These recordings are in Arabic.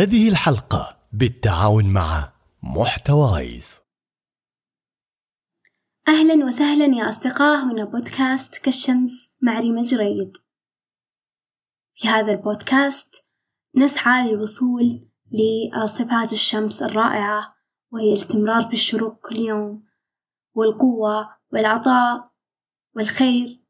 هذه الحلقة بالتعاون مع محتوايز. أهلا وسهلا يا أصدقاء هنا بودكاست كالشمس مع ريما الجريد. في هذا البودكاست نسعى للوصول لصفات الشمس الرائعة وهي الاستمرار في الشروق كل يوم والقوة والعطاء والخير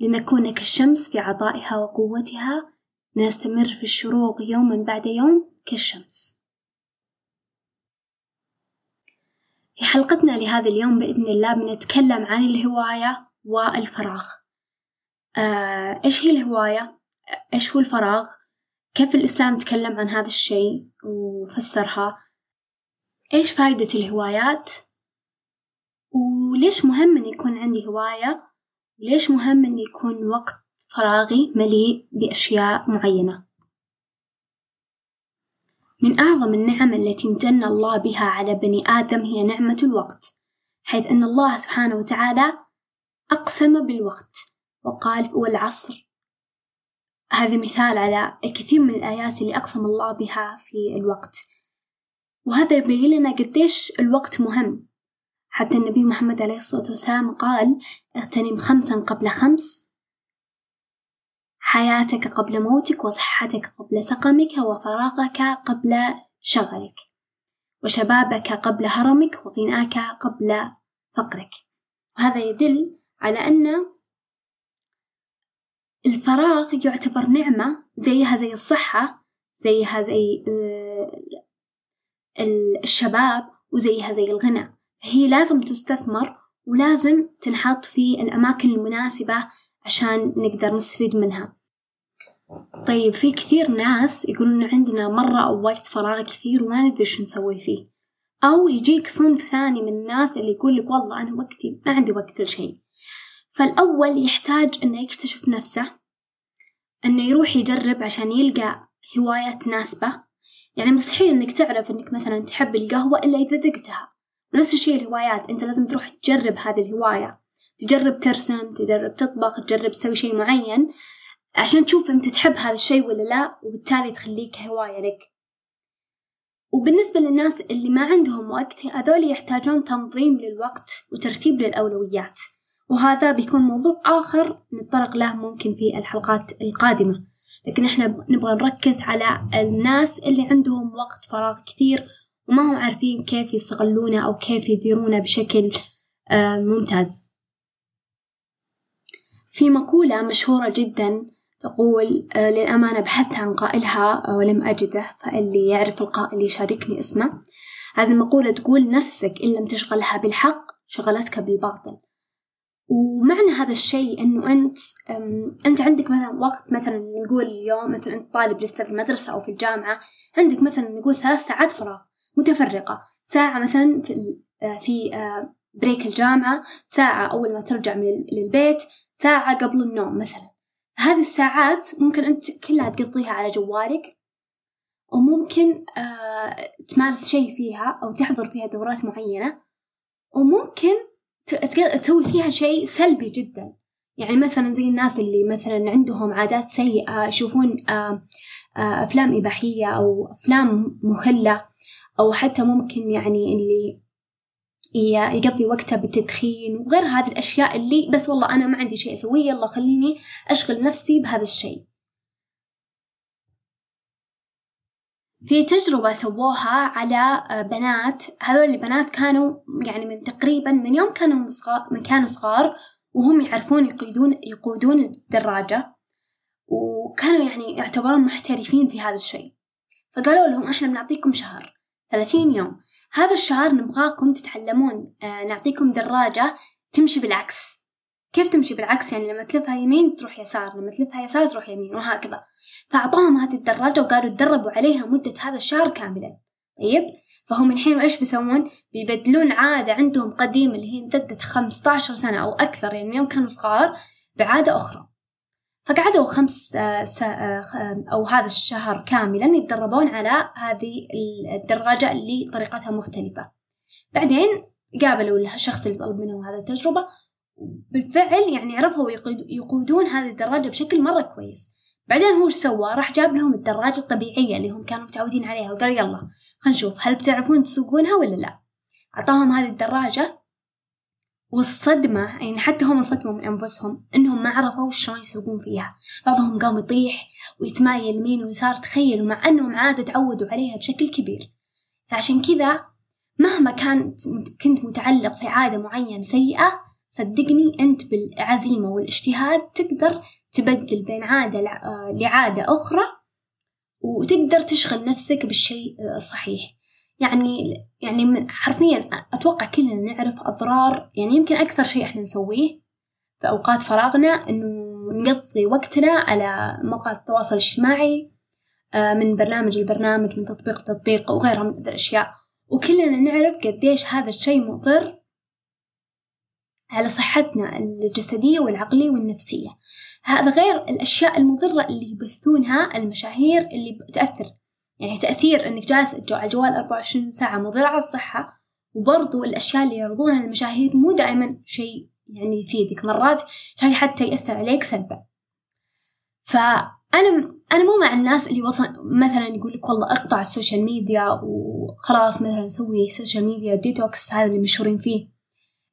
لنكون كالشمس في عطائها وقوتها لنستمر في الشروق يوما بعد يوم كالشمس في حلقتنا لهذا اليوم بإذن الله بنتكلم عن الهواية والفراغ آه، إيش هي الهواية؟ إيش هو الفراغ؟ كيف الإسلام تكلم عن هذا الشيء وفسرها؟ إيش فائدة الهوايات؟ وليش مهم إن يكون عندي هواية؟ وليش مهم إن يكون وقت فراغي مليء بأشياء معينة؟ من أعظم النعم التي امتن الله بها على بني آدم هي نعمة الوقت، حيث أن الله سبحانه وتعالى أقسم بالوقت وقال والعصر هذا مثال على الكثير من الآيات اللي أقسم الله بها في الوقت. وهذا يبين لنا قديش الوقت مهم. حتى النبي محمد عليه الصلاة والسلام قال اغتنم خمسا قبل خمس حياتك قبل موتك وصحتك قبل سقمك وفراغك قبل شغلك. وشبابك قبل هرمك وغناك قبل فقرك. وهذا يدل على أن الفراغ يعتبر نعمة زيها زي الصحة زيها زي الشباب وزيها زي الغنى. هي لازم تستثمر ولازم تنحط في الأماكن المناسبة عشان نقدر نستفيد منها. طيب في كثير ناس يقولون عندنا مرة أو وقت فراغ كثير وما ندري شو نسوي فيه. أو يجيك صنف ثاني من الناس اللي يقول لك والله أنا وقتي ما عندي وقت لشيء فالأول يحتاج إنه يكتشف نفسه إنه يروح يجرب عشان يلقى هواية تناسبه يعني مستحيل إنك تعرف إنك مثلا تحب القهوة إلا إذا ذقتها. نفس الشيء الهوايات أنت لازم تروح تجرب هذه الهواية. تجرب ترسم تجرب تطبخ تجرب تسوي شيء معين. عشان تشوف أنت تحب هذا الشيء ولا لا وبالتالي تخليك هواية لك. وبالنسبة للناس اللي ما عندهم وقت هذول يحتاجون تنظيم للوقت وترتيب للأولويات. وهذا بيكون موضوع آخر نتطرق له ممكن في الحلقات القادمة. لكن إحنا نبغى نركز على الناس اللي عندهم وقت فراغ كثير وما هم عارفين كيف يستغلونه أو كيف يديرونه بشكل ممتاز. في مقولة مشهورة جدا تقول للأمانة بحثت عن قائلها ولم أجده فاللي يعرف القائل يشاركني اسمه. هذه المقولة تقول نفسك إن لم تشغلها بالحق شغلتك بالباطل. ومعنى هذا الشيء إنه أنت أنت عندك مثلا وقت مثلا نقول اليوم مثلا أنت طالب لسه في المدرسة أو في الجامعة عندك مثلا نقول ثلاث ساعات فراغ متفرقة. ساعة مثلا في في بريك الجامعة ساعة أول ما ترجع من للبيت ساعة قبل النوم مثلا. هذه الساعات ممكن أنت كلها تقضيها على جوالك وممكن تمارس شيء فيها أو تحضر فيها دورات معينة وممكن تسوي فيها شيء سلبي جدا. يعني مثلا زي الناس اللي مثلا عندهم عادات سيئة يشوفون أفلام إباحية أو أفلام مخلة أو حتى ممكن يعني اللي يقضي وقته بالتدخين وغير هذه الأشياء اللي بس والله أنا ما عندي شيء أسويه يلا خليني أشغل نفسي بهذا الشيء. في تجربة سووها على بنات. هذول البنات كانوا يعني من تقريبا من يوم كانوا صغار من كانوا صغار وهم يعرفون يقودون يقودون الدراجة وكانوا يعني يعتبرون محترفين في هذا الشيء. فقالوا لهم إحنا بنعطيكم شهر ثلاثين يوم. هذا الشهر نبغاكم تتعلمون آه نعطيكم دراجة تمشي بالعكس. كيف تمشي بالعكس؟ يعني لما تلفها يمين تروح يسار لما تلفها يسار تروح يمين وهكذا. فأعطوهم هذه الدراجة وقالوا تدربوا عليها مدة هذا الشهر كاملا. طيب؟ فهم الحين وإيش بيسوون؟ بيبدلون عادة عندهم قديمة اللي هي امتدت 15 سنة أو أكثر يعني يوم كانوا صغار بعادة أخرى. فقعدوا خمس أو هذا الشهر كاملا يتدربون على هذه الدراجة اللي طريقتها مختلفة. بعدين قابلوا الشخص اللي طلب منهم هذه التجربة. بالفعل يعني عرفوا يقودون هذه الدراجة بشكل مرة كويس. بعدين هو إيش سوى؟ راح جاب لهم الدراجة الطبيعية اللي هم كانوا متعودين عليها وقال يلا خلينا نشوف هل بتعرفون تسوقونها ولا لا؟ أعطاهم هذه الدراجة والصدمة يعني حتى هم انصدموا من أنفسهم إنهم ما عرفوا شلون يسوقون فيها. بعضهم قام يطيح ويتمايل يمين ويسار تخيلوا مع أنهم عادة تعودوا عليها بشكل كبير. فعشان كذا مهما كانت كنت متعلق في عادة معينة سيئة صدقني أنت بالعزيمة والاجتهاد تقدر تبدل بين عادة لعادة أخرى وتقدر تشغل نفسك بالشيء الصحيح. يعني يعني من حرفيا أتوقع كلنا نعرف أضرار يعني يمكن أكثر شيء إحنا نسويه في أوقات فراغنا إنه نقضي وقتنا على مواقع التواصل الاجتماعي آه، من برنامج لبرنامج من تطبيق لتطبيق وغيرها من الأشياء. وكلنا نعرف قديش هذا الشيء مضر على صحتنا الجسدية والعقلية والنفسية. هذا غير الأشياء المضرة اللي يبثونها المشاهير اللي تأثر يعني تأثير إنك جالس على الجوال 24 ساعة مضر على الصحة وبرضو الأشياء اللي يعرضونها المشاهير مو دائما شيء يعني يفيدك. مرات شيء حتى يأثر عليك سلبا. فأنا أنا مو مع الناس اللي وصل مثلا يقول لك والله اقطع ال social media وخلاص مثلا سوي social media detox هذا اللي مشهورين فيه.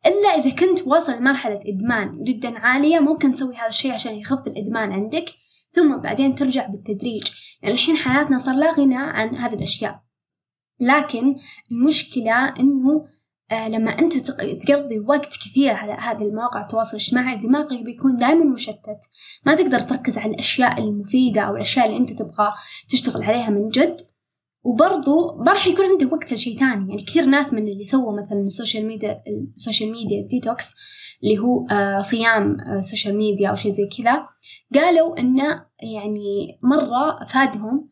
إلا إذا كنت واصل لمرحلة إدمان جدا عالية ممكن تسوي هذا الشيء عشان يخف الإدمان عندك ثم بعدين ترجع بالتدريج. يعني الحين حياتنا صار لا غنى عن هذه الأشياء. لكن المشكلة إنه آه لما أنت تقضي وقت كثير على هذه المواقع التواصل الاجتماعي دماغك بيكون دائما مشتت. ما تقدر تركز على الأشياء المفيدة أو الأشياء اللي أنت تبغى تشتغل عليها من جد. وبرضو ما راح يكون عندك وقت لشيء ثاني. يعني كثير ناس من اللي سووا مثلا ال social media ال social media detox اللي هو آه صيام آه social media أو شيء زي كذا. قالوا إنه يعني مرة فادهم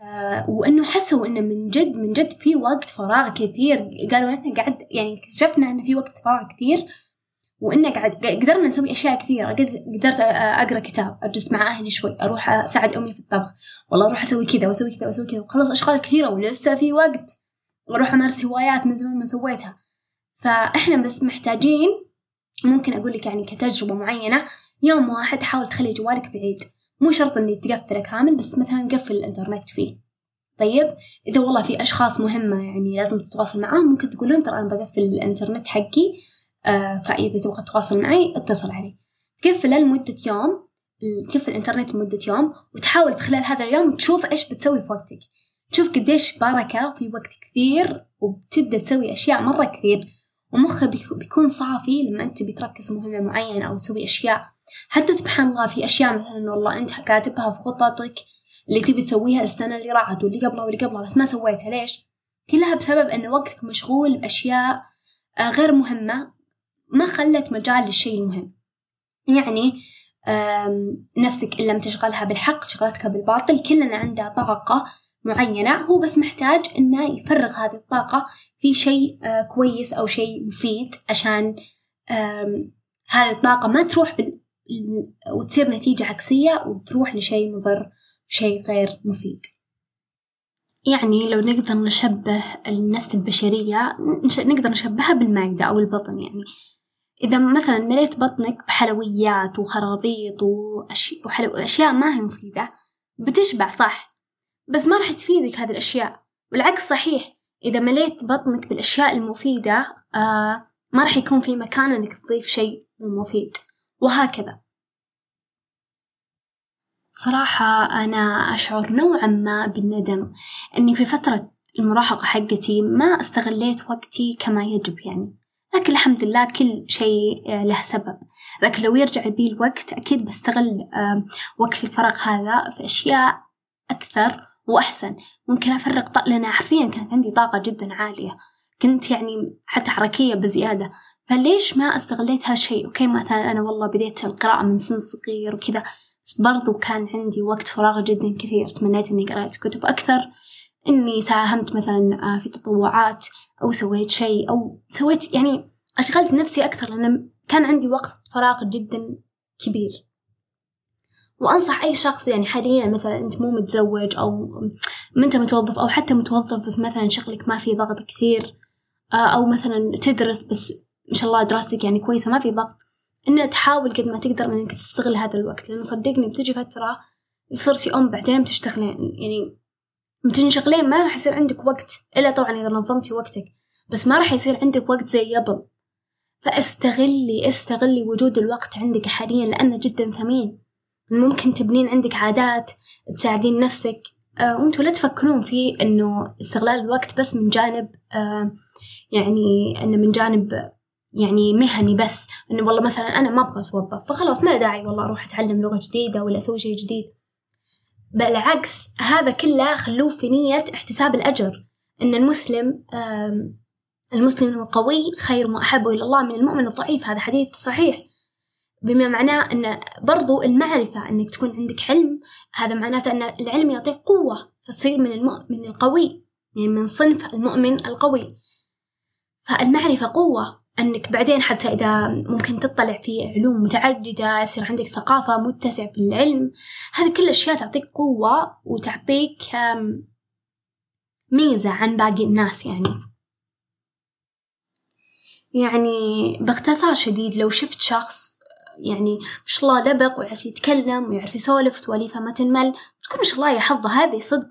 آه وإنه حسوا إنه من جد من جد في وقت فراغ كثير. قالوا إحنا قاعد يعني اكتشفنا إنه في وقت فراغ كثير وإنه قاعد قدرنا نسوي أشياء كثيرة. قدرت أقرأ كتاب أجلس مع أهلي شوي أروح أساعد أمي في الطبخ. والله أروح أسوي كذا وأسوي كذا وأسوي كذا. وخلص أشغال كثيرة ولسه في وقت. وأروح أمارس هوايات من زمان ما سويتها. فإحنا بس محتاجين ممكن أقول لك يعني كتجربة معينة يوم واحد حاول تخلي جوالك بعيد. مو شرط إني تقفله كامل بس مثلا قفل الإنترنت فيه. طيب؟ إذا والله في أشخاص مهمة يعني لازم تتواصل معاهم ممكن تقول لهم ترى أنا بقفل الإنترنت حقي آه فإذا تبغى تتواصل معي اتصل علي. تقفله لمدة يوم تقفل الإنترنت لمدة يوم وتحاول في خلال هذا اليوم تشوف إيش بتسوي في وقتك. تشوف قديش بركة في وقت كثير وبتبدأ تسوي أشياء مرة كثير. ومخك بيكون صافي لما أنت بتركز مهمة معينة أو تسوي أشياء حتى سبحان الله في أشياء مثلا والله أنت كاتبها في خططك اللي تبي تسويها السنة اللي راحت واللي قبلها واللي قبلها بس ما سويتها ليش؟ كلها بسبب أن وقتك مشغول بأشياء آه، غير مهمة ما خلت مجال للشيء المهم يعني نفسك إن لم تشغلها بالحق شغلتك بالباطل كلنا عنده طاقة معينة هو بس محتاج إنه يفرغ هذه الطاقة في شيء آه، كويس أو شيء مفيد عشان هذه الطاقة ما تروح بال... وتصير نتيجة عكسية وتروح لشيء مضر وشيء غير مفيد. يعني لو نقدر نشبه النفس البشرية نقدر نشبهها بالمعدة أو البطن يعني. إذا مثلا مليت بطنك بحلويات وخرابيط وأشياء ما هي مفيدة بتشبع صح؟ بس ما راح تفيدك هذه الأشياء. والعكس صحيح إذا مليت بطنك بالأشياء المفيدة آه ما راح يكون في مكان إنك تضيف شيء مفيد. وهكذا. صراحة أنا أشعر نوعا ما بالندم إني في فترة المراهقة حقتي ما استغليت وقتي كما يجب يعني. لكن الحمد لله كل شيء له سبب. لكن لو يرجع بي الوقت أكيد بستغل وقت الفراغ هذا في أشياء أكثر وأحسن. ممكن أفرغ طاقة لأن حرفيا كانت عندي طاقة جدا عالية. كنت يعني حتى حركية بزيادة. فليش ما استغليت هالشيء؟ okay مثلا أنا والله بديت القراءة من سن صغير وكذا بس برضو كان عندي وقت فراغ جدا كثير. تمنيت إني قرأت كتب أكثر إني ساهمت مثلا آه، في تطوعات أو سويت شيء أو سويت يعني أشغلت نفسي أكثر لأن كان عندي وقت فراغ جدا كبير. وأنصح أي شخص يعني حاليا مثلا أنت مو متزوج أو ما أنت متوظف أو حتى متوظف بس مثلا شغلك ما في ضغط كثير آه، أو مثلا تدرس بس ما شاء الله دراستك يعني كويسة ما في ضغط إنها تحاول قد ما تقدر إنك تستغل هذا الوقت. لأن صدقني بتجي فترة صرتي أم بعدين بتشتغلين يعني بتنشغلين ما راح يصير عندك وقت. إلا طبعا إذا نظمتي وقتك بس ما راح يصير عندك وقت زي قبل. فاستغلي استغلي وجود الوقت عندك حاليا لأنه جدا ثمين. ممكن تبنين عندك عادات تساعدين نفسك. آه وانتوا لا تفكرون في انه استغلال الوقت بس من جانب آه يعني انه من جانب يعني مهني بس. انه والله مثلا أنا ما أبغى أتوظف فخلاص ما داعي والله أروح أتعلم لغة جديدة ولا أسوي شيء جديد. بالعكس هذا كله خلوه في نية احتساب الأجر. إن المسلم المسلم القوي خير وأحب إلى الله من المؤمن الضعيف. هذا حديث صحيح. بما معناه أن برضو المعرفة أنك تكون عندك علم هذا معناته أن العلم يعطيك قوة فتصير من المؤمن القوي يعني من صنف المؤمن القوي. فالمعرفة قوة أنك بعدين حتى إذا ممكن تطلع في علوم متعددة يصير عندك ثقافة متسعة في العلم هذه كل الأشياء تعطيك قوة وتعطيك ميزة عن باقي الناس يعني. يعني باختصار شديد لو شفت شخص يعني ما شاء الله لبق ويعرف يتكلم ويعرف يسولف سواليفه ما تنمل. تكون ما شاء الله يا حظه هذه صدق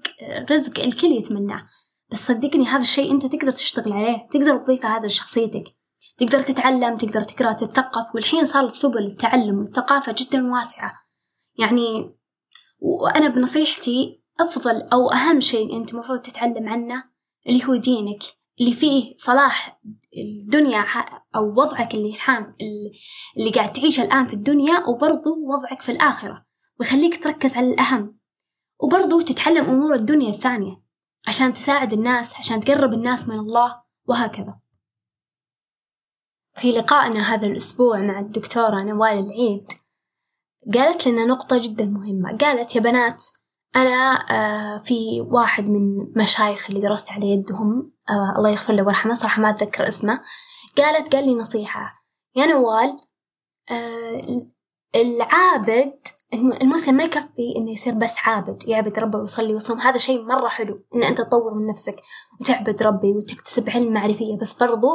رزق الكل يتمناه. بس صدقني هذا الشيء أنت تقدر تشتغل عليه تقدر تضيفه هذا لشخصيتك. تقدر تتعلم تقدر تقرأ تتثقف. والحين صارت سبل التعلم والثقافة جدا واسعة. يعني وأنا بنصيحتي أفضل أو أهم شيء أنت المفروض تتعلم عنه اللي هو دينك. اللي فيه صلاح الدنيا أو وضعك اللي الحام اللي قاعد تعيشه الآن في الدنيا وبرضو وضعك في الآخرة ويخليك تركز على الأهم. وبرضو تتعلم أمور الدنيا الثانية عشان تساعد الناس عشان تقرب الناس من الله وهكذا. في لقائنا هذا الأسبوع مع الدكتورة نوال العيد قالت لنا نقطة جدا مهمة. قالت يا بنات أنا آه، في واحد من مشايخ اللي درست على يدهم آه، الله يغفر له ويرحمه صراحة ما أتذكر اسمه قالت قال لي نصيحة. يا نوال آه، العابد المسلم ما يكفي إنه يصير بس عابد يعبد ربه ويصلي ويصوم هذا شيء مرة حلو إن أنت تطور من نفسك وتعبد ربي وتكتسب علم معرفية بس برضو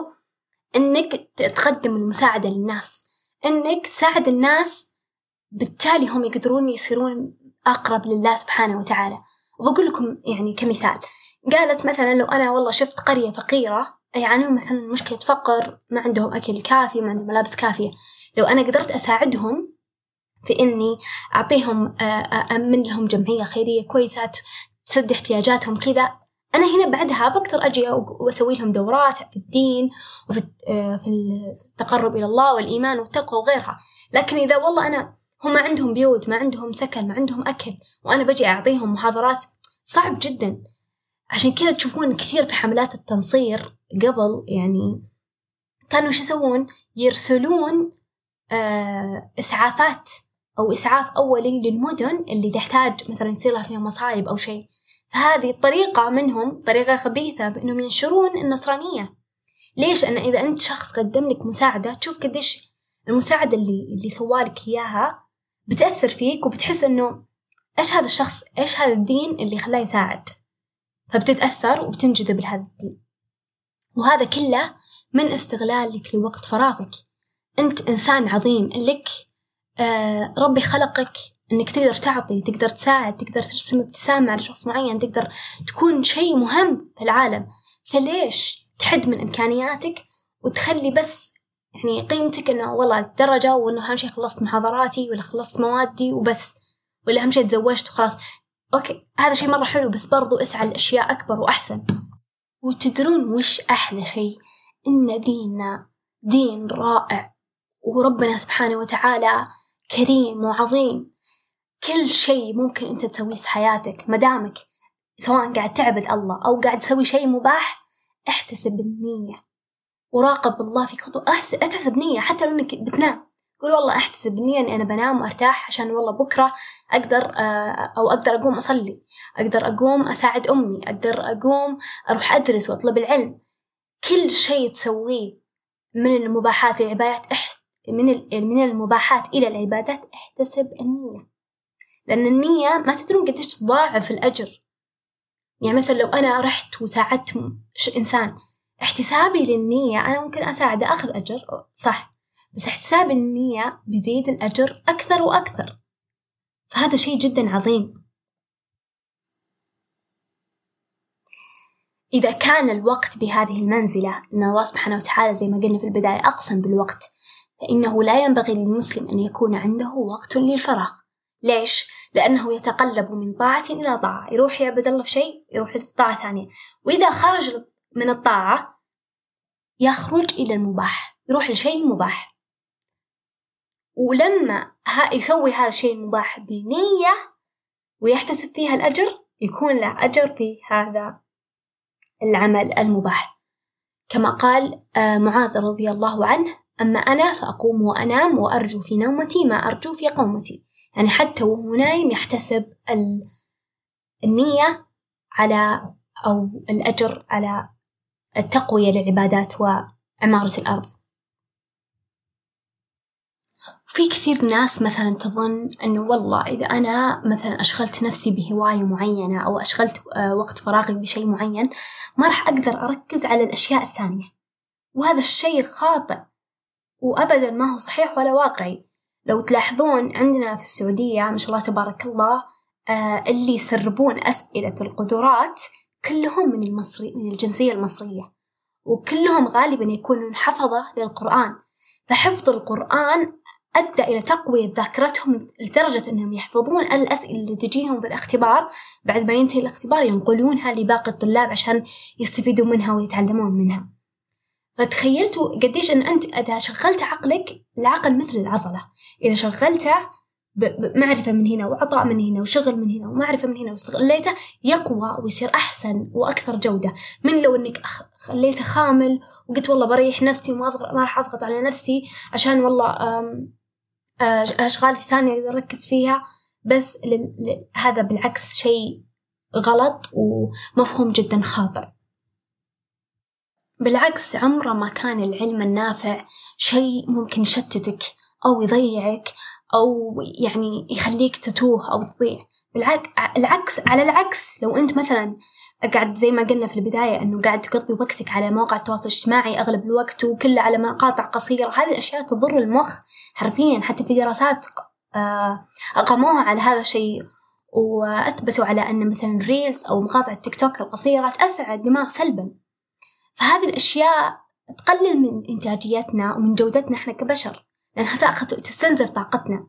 إنك تقدم المساعدة للناس إنك تساعد الناس بالتالي هم يقدرون يصيرون أقرب لله سبحانه وتعالى. وبقول لكم يعني كمثال. قالت مثلا لو أنا والله شفت قرية فقيرة يعانون مثلا مشكلة فقر ما عندهم أكل كافي ما عندهم ملابس كافية. لو أنا قدرت أساعدهم في إني أعطيهم أأمن لهم جمعية خيرية كويسة تسد احتياجاتهم كذا أنا هنا بعدها بقدر أجي وأسوي لهم دورات في الدين وفي آه، التقرب إلى الله والإيمان والتقوى وغيرها. لكن إذا والله أنا هم عندهم بيوت ما عندهم سكن ما عندهم أكل وأنا بجي أعطيهم محاضرات صعب جدا. عشان كذا تشوفون كثير في حملات التنصير قبل يعني كانوا شو يسوون؟ يرسلون آه، إسعافات أو إسعاف أولي للمدن اللي تحتاج مثلا يصير لها فيها مصايب أو شيء. فهذه الطريقة منهم طريقة خبيثة بأنهم ينشرون النصرانية. ليش؟ أن إذا أنت شخص قدم لك مساعدة تشوف قديش المساعدة اللي اللي سوالك إياها بتأثر فيك وبتحس إنه إيش هذا الشخص؟ إيش هذا الدين اللي خلاه يساعد؟ فبتتأثر وبتنجذب لهذا الدين. وهذا كله من استغلالك لوقت فراغك. أنت إنسان عظيم لك آه ربي خلقك إنك تقدر تعطي تقدر تساعد تقدر ترسم ابتسامة على شخص معين تقدر تكون شيء مهم في العالم. فليش تحد من إمكانياتك وتخلي بس يعني قيمتك إنه والله درجة وإنه أهم شيء خلصت محاضراتي ولا خلصت موادي وبس ولا أهم شيء تزوجت وخلاص. أوكي هذا شيء مرة حلو بس برضو اسعى لأشياء أكبر وأحسن. وتدرون وش أحلى شيء إن ديننا دين رائع وربنا سبحانه وتعالى كريم وعظيم. كل شيء ممكن أنت تسويه في حياتك مدامك سواء قاعد تعبد الله أو قاعد تسوي شيء مباح احتسب النية. وراقب الله فيك خطوة أحتسب نية حتى لو إنك بتنام. قول والله أحتسب نية إني أنا بنام وأرتاح عشان والله بكرة أقدر آه، أو أقدر أقوم أصلي. أقدر أقوم أساعد أمي. أقدر أقوم أروح أدرس وأطلب العلم. كل شيء تسويه من المباحات للعبادات من من المباحات إلى العبادات أحتسب النية. لأن النية ما تدرون قديش تضاعف الأجر. يعني مثلا لو أنا رحت وساعدت إنسان احتسابي للنية أنا ممكن أساعده أخذ أجر. صح. بس احتسابي للنية بيزيد الأجر أكثر وأكثر. فهذا شيء جدا عظيم. إذا كان الوقت بهذه المنزلة أن الله سبحانه وتعالى زي ما قلنا في البداية أقسم بالوقت فإنه لا ينبغي للمسلم أن يكون عنده وقت للفراغ. ليش؟ لأنه يتقلب من طاعة إلى طاعة. يروح يعبد الله في شيء يروح لطاعة ثانية. وإذا خرج من الطاعة يخرج إلى المباح يروح لشيء مباح. ولما يسوي هذا الشيء المباح بنية ويحتسب فيها الأجر يكون له أجر في هذا العمل المباح. كما قال آه، معاذ رضي الله عنه أما أنا فأقوم وأنام وأرجو في نومتي ما أرجو في قومتي. يعني حتى وهو نايم يحتسب النية على أو الأجر على التقوية للعبادات وعمارة الأرض. في كثير ناس مثلا تظن أنه والله إذا أنا مثلا أشغلت نفسي بهواية معينة أو أشغلت آه، وقت فراغي بشيء معين ما راح أقدر أركز على الأشياء الثانية. وهذا الشيء خاطئ وأبدا ما هو صحيح ولا واقعي. لو تلاحظون عندنا في السعودية ما شاء الله تبارك الله آه اللي يسربون أسئلة القدرات كلهم من المصري من الجنسية المصرية وكلهم غالبا يكونون حفظة للقرآن. فحفظ القرآن أدى إلى تقوية ذاكرتهم لدرجة أنهم يحفظون الأسئلة اللي تجيهم في الاختبار بعد ما ينتهي الاختبار ينقلونها لباقي الطلاب عشان يستفيدوا منها ويتعلمون منها. فتخيلتوا قديش أن أنت إذا شغلت عقلك العقل مثل العضلة. إذا شغلته بمعرفة من هنا وعطاء من هنا وشغل من هنا ومعرفة من هنا واستغليته يقوى ويصير أحسن وأكثر جودة. من لو إنك خليته خامل وقلت والله بريح نفسي وما ما راح أضغط على نفسي عشان والله أشغال ثانية أقدر أركز فيها. بس هذا بالعكس شيء غلط ومفهوم جدا خاطئ. بالعكس عمره ما كان العلم النافع شيء ممكن يشتتك أو يضيعك أو يعني يخليك تتوه أو تضيع. بالعكس على العكس لو أنت مثلا قاعد زي ما قلنا في البداية إنه قاعد تقضي وقتك على مواقع التواصل الاجتماعي أغلب الوقت وكله على مقاطع قصيرة هذه الأشياء تضر المخ حرفيا حتى في دراسات آه، أقاموها على هذا الشيء وأثبتوا على أن مثلا ريلز أو مقاطع التيك توك القصيرة تأثر على الدماغ سلبا. فهذه الأشياء تقلل من إنتاجيتنا ومن جودتنا إحنا كبشر. لأنها تأخذ تستنزف طاقتنا.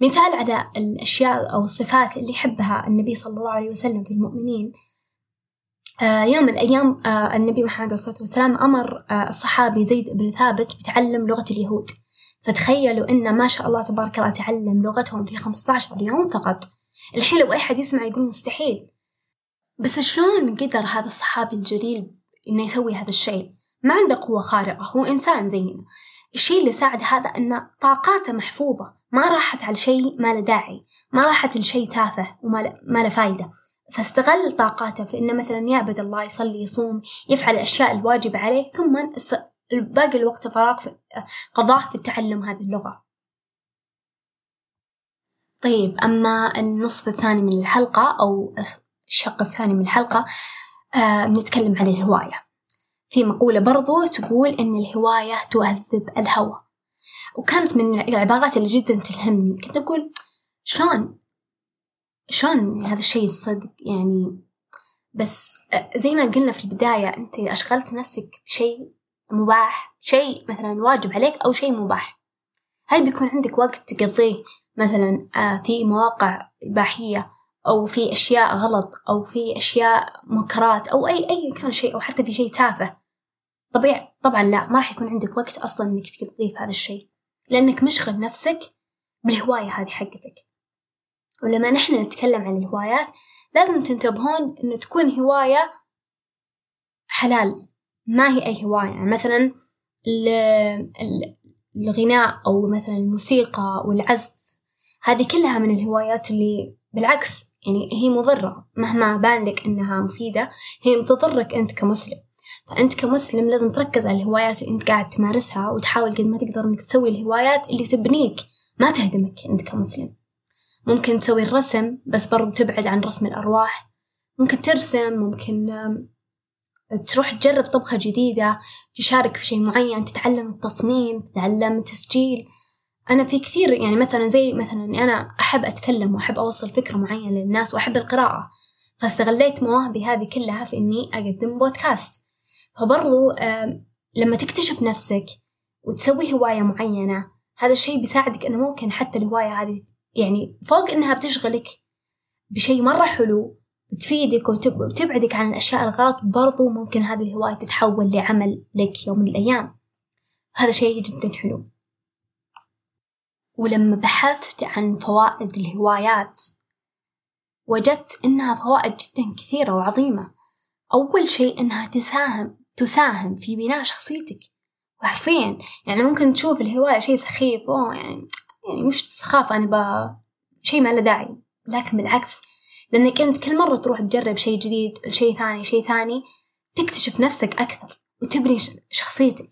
مثال على الأشياء أو الصفات اللي يحبها النبي صلى الله عليه وسلم في المؤمنين آه يوم من الأيام آه النبي محمد عليه الصلاة والسلام أمر آه الصحابي زيد بن ثابت بتعلم لغة اليهود. فتخيلوا إن ما شاء الله تبارك الله تعلم لغتهم في 15 يوم فقط. الحين لو أي حد يسمع يقول مستحيل. بس شلون قدر هذا الصحابي الجليل إنه يسوي هذا الشيء؟ ما عنده قوة خارقة هو إنسان زينا. الشيء اللي ساعد هذا أن طاقاته محفوظة ما راحت على شيء ما له داعي ما راحت لشيء تافه وما ما له فايدة. فاستغل طاقاته في إنه مثلا يعبد الله يصلي يصوم يفعل الأشياء الواجبة عليه ثم باقي الوقت فراغ قضاه في تعلم هذه اللغة. طيب أما النصف الثاني من الحلقة أو الشق الثاني من الحلقة آه بنتكلم عن الهواية. في مقولة برضو تقول إن الهواية تهذب الهوى. وكانت من العبارات اللي جدا تلهمني. كنت أقول شلون؟ شلون هذا الشيء صدق يعني بس زي ما قلنا في البداية أنت أشغلت نفسك بشيء مباح شيء مثلا واجب عليك أو شيء مباح. هل بيكون عندك وقت تقضيه مثلا في مواقع إباحية أو في أشياء غلط أو في أشياء منكرات أو أي أي كان شيء أو حتى في شيء تافه؟ طبيعي. طبعا لا ما راح يكون عندك وقت أصلا إنك تقضيه في هذا الشيء لأنك مشغل نفسك بالهواية هذه حقتك. ولما نحن نتكلم عن الهوايات لازم تنتبهون إنه تكون هواية حلال. ما هي أي هواية؟ يعني مثلا الغناء أو مثلا الموسيقى والعزف هذه كلها من الهوايات اللي بالعكس يعني هي مضرة. مهما بان لك إنها مفيدة هي تضرك أنت كمسلم. فأنت كمسلم لازم تركز على الهوايات اللي أنت قاعد تمارسها وتحاول قد ما تقدر إنك تسوي الهوايات اللي تبنيك ما تهدمك أنت كمسلم. ممكن تسوي الرسم بس برضو تبعد عن رسم الأرواح. ممكن ترسم ممكن تروح تجرب طبخة جديدة تشارك في شيء معين تتعلم التصميم تتعلم التسجيل. أنا في كثير يعني مثلا زي مثلا أنا أحب أتكلم وأحب أوصل فكرة معينة للناس وأحب القراءة. فاستغليت مواهبي هذه كلها في إني أقدم بودكاست. فبرضو لما تكتشف نفسك وتسوي هواية معينة هذا الشيء بيساعدك إنه ممكن حتى الهواية هذه يعني فوق إنها بتشغلك بشيء مرة حلو بتفيدك وتبعدك عن الأشياء الغلط برضو ممكن هذه الهواية تتحول لعمل لك يوم من الأيام. هذا شيء جدا حلو. ولما بحثت عن فوائد الهوايات وجدت إنها فوائد جدا كثيرة وعظيمة. أول شيء إنها تساهم تساهم في بناء شخصيتك. حرفيا يعني ممكن تشوف الهواية شيء سخيف أوه يعني يعني مش سخافة أنا ب شيء ما له داعي. لكن بالعكس لأنك أنت كل مرة تروح تجرب شيء جديد شيء ثاني شيء ثاني تكتشف نفسك أكثر وتبني شخصيتك.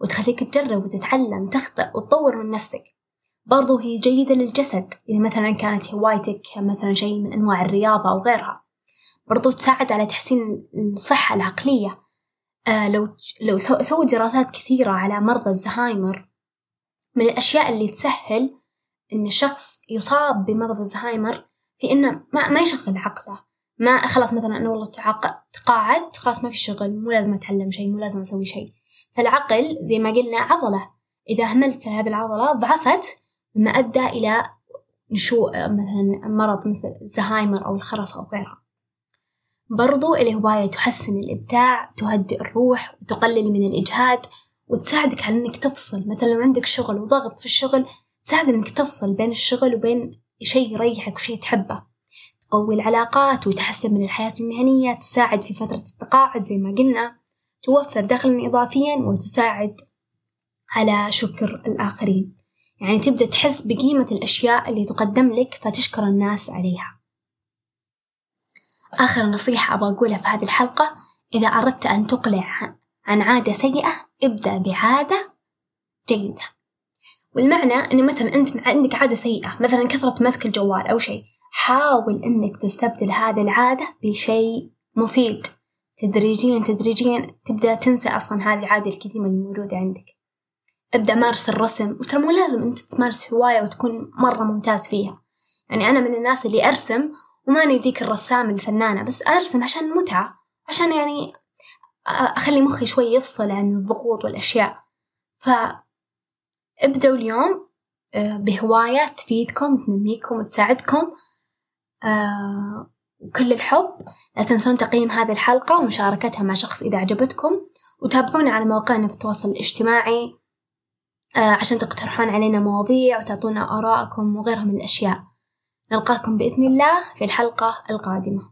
وتخليك تجرب وتتعلم تخطئ وتطور من نفسك. برضو هي جيدة للجسد إذا مثلا كانت هوايتك مثلا شيء من أنواع الرياضة أو غيرها. برضو تساعد على تحسين الصحة العقلية. لو لو سووا دراسات كثيرة على مرضى الزهايمر من الأشياء اللي تسهل إن الشخص يصاب بمرض الزهايمر في إنه ما, ما يشغل عقله. ما خلاص مثلا أنا والله تقاعدت خلاص ما في شغل مو لازم أتعلم شيء مو لازم أسوي شيء. فالعقل زي ما قلنا عضلة. إذا أهملت هذه العضلة ضعفت مما أدى إلى نشوء مثلا مرض مثل الزهايمر أو الخرف أو غيرها برضو الهواية تحسن الإبداع تهدئ الروح وتقلل من الإجهاد وتساعدك على إنك تفصل. مثلا لو عندك شغل وضغط في الشغل تساعد إنك تفصل بين الشغل وبين شيء يريحك وشيء تحبه. تقوي العلاقات وتحسن من الحياة المهنية تساعد في فترة التقاعد زي ما قلنا. توفر دخلا إضافيا وتساعد على شكر الآخرين. يعني تبدأ تحس بقيمة الأشياء اللي تقدم لك فتشكر الناس عليها. آخر نصيحة أبغى أقولها في هذه الحلقة إذا أردت أن تقلع عن عادة سيئة ابدأ بعادة جيدة. والمعنى إنه مثلا أنت عندك عادة سيئة مثلا كثرة مسك الجوال أو شيء حاول إنك تستبدل هذه العادة بشيء مفيد. تدريجيا تدريجيا تبدأ تنسى أصلا هذه العادة القديمة اللي موجودة عندك. ابدأ مارس الرسم وترى مو لازم أنت تمارس هواية وتكون مرة ممتاز فيها. يعني أنا من الناس اللي أرسم وماني ذيك الرسامة الفنانة بس أرسم عشان متعة عشان يعني أخلي مخي شوي يفصل عن الضغوط والأشياء. فابدأوا اليوم آه، بهواية تفيدكم تنميكم وتساعدكم آه، وكل الحب. لا تنسون تقييم هذه الحلقة ومشاركتها مع شخص إذا عجبتكم. وتابعونا على مواقعنا في التواصل الاجتماعي آه، عشان تقترحون علينا مواضيع وتعطونا آراءكم وغيرها من الأشياء. نلقاكم بإذن الله في الحلقة القادمة.